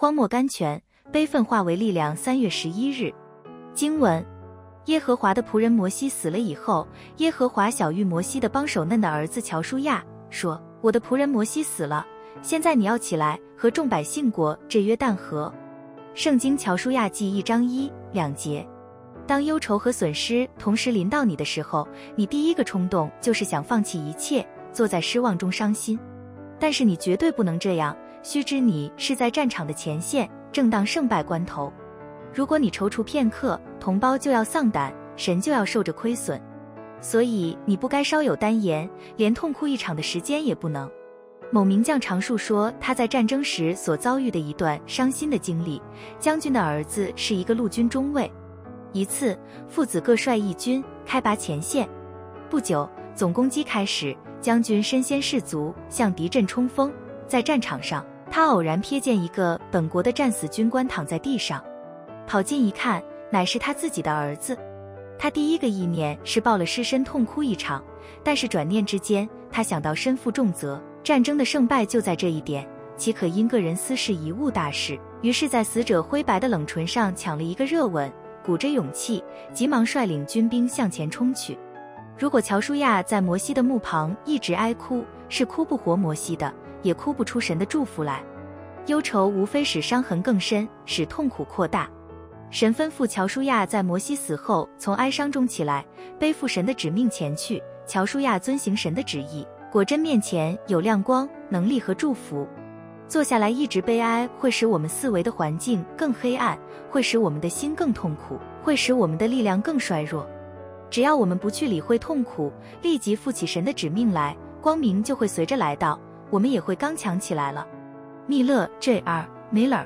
荒漠甘泉，悲愤化为力量。三月十一日，经文：耶和华的仆人摩西死了以后，耶和华小玉摩西的帮手嫩的儿子乔舒亚说：“我的仆人摩西死了，现在你要起来和众百姓过这约旦河。”圣经乔舒亚记一章一两节。当忧愁和损失同时临到你的时候，你第一个冲动就是想放弃一切，坐在失望中伤心。但是你绝对不能这样，须知你是在战场的前线，正当胜败关头。如果你踌躇片刻，同胞就要丧胆，神就要受着亏损。所以你不该稍有单言，连痛哭一场的时间也不能。某名将常述说他在战争时所遭遇的一段伤心的经历：将军的儿子是一个陆军中尉。一次，父子各率一军开拔前线。不久，总攻击开始，将军身先士卒，向敌阵冲锋。在战场上，他偶然瞥见一个本国的战死军官躺在地上，跑近一看，乃是他自己的儿子。他第一个意念是抱了尸身，痛哭一场。但是转念之间，他想到身负重责，战争的胜败就在这一点，岂可因个人私事贻误大事？于是，在死者灰白的冷唇上抢了一个热吻。鼓着勇气，急忙率领军兵向前冲去。如果乔舒亚在摩西的墓旁一直哀哭，是哭不活摩西的，也哭不出神的祝福来。忧愁无非使伤痕更深，使痛苦扩大。神吩咐乔舒亚在摩西死后从哀伤中起来，背负神的指命前去。乔舒亚遵行神的旨意，果真面前有亮光、能力和祝福。坐下来一直悲哀，会使我们四维的环境更黑暗，会使我们的心更痛苦，会使我们的力量更衰弱。只要我们不去理会痛苦，立即负起神的指命来，光明就会随着来到，我们也会刚强起来了。密勒 J.R. Miller